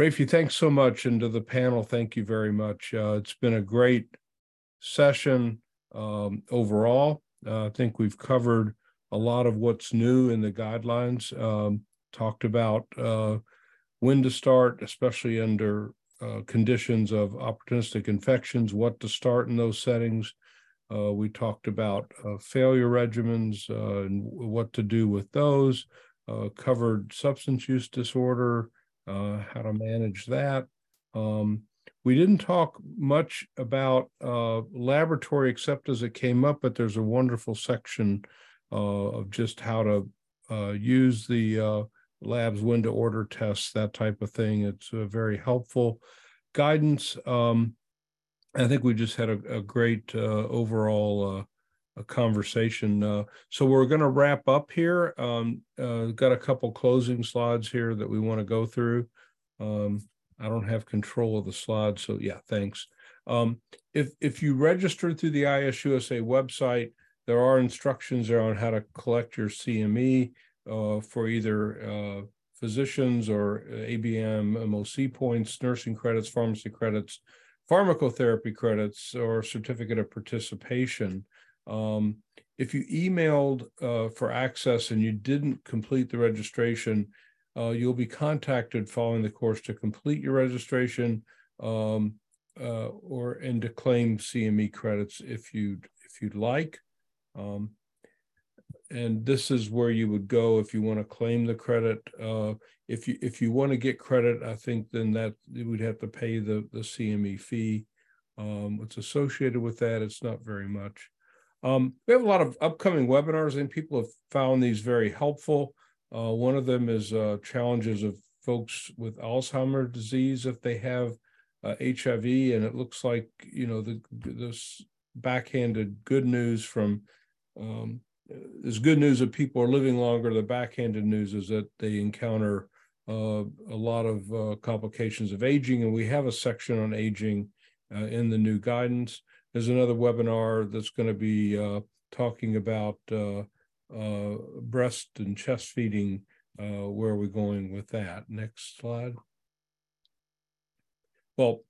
Rafi, thanks so much. And to the panel, thank you very much. Uh, it's been a great session um, overall. Uh, I think we've covered a lot of what's new in the guidelines, um, talked about uh, when to start, especially under uh, conditions of opportunistic infections, what to start in those settings. Uh, we talked about uh, failure regimens and what to do with those, covered substance use disorder, uh, to manage that. Um, we didn't talk much about uh, laboratory except as it came up, but there's a wonderful section uh, of just how to uh, use the uh, labs, when to order tests, that type of thing. It's a very helpful guidance. Um, I think we just had a, a great uh, overall a conversation. Uh, so we're going to wrap up here. Um, uh, got a couple closing slides here that we want to go through. Um, I don't have control of the slides, so yeah, thanks. Um, if if you register through the IAS-USA website, there are instructions there on how to collect your CME uh, for either uh, physicians or ABIM, MOC points, nursing credits, pharmacy credits, pharmacotherapy credits, or certificate of participation. Um, if you emailed uh, for access and you didn't complete the registration, uh, you'll be contacted following the course to complete your registration um, uh, or and to claim CME credits if you'd if you'd like. Um, and this is where you would go if you want to claim the credit. Uh, if you if you want to get credit, I think then that you would have to pay the the CME fee. Um, what's associated with that? It's not very much. Um, we have a lot of upcoming webinars, and people have found these very helpful. Uh, one of them is uh, challenges of folks with Alzheimer's disease if they have uh, HIV, and it looks like you know the this backhanded good news from um, good news that people are living longer. The backhanded news is that they encounter uh, a lot of uh, complications of aging, and we have a section on aging uh, in the new guidance. There's another webinar that's going to be uh, talking about uh, breast and chest feeding. Uh, where are we going with that? Next slide. Well,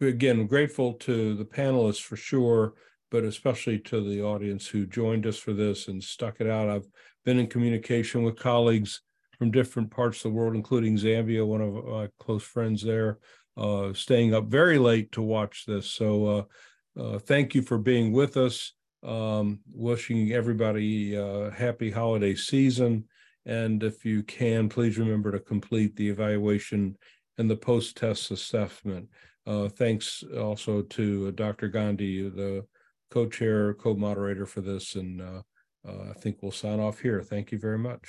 again, grateful to the panelists for sure, but especially to the audience who joined us for this and stuck it out. I've been in communication with colleagues from different parts of the world, including Zambia, one of my close friends there, uh, staying up very late to watch this. So uh, uh, thank you for being with us. Um, wishing everybody a happy holiday season. And if you can, please remember to complete the evaluation and the post test assessment. Uh, thanks also to Dr. Gandhi, the co chair, co moderator for this. And uh, uh, I think we'll sign off here. Thank you very much.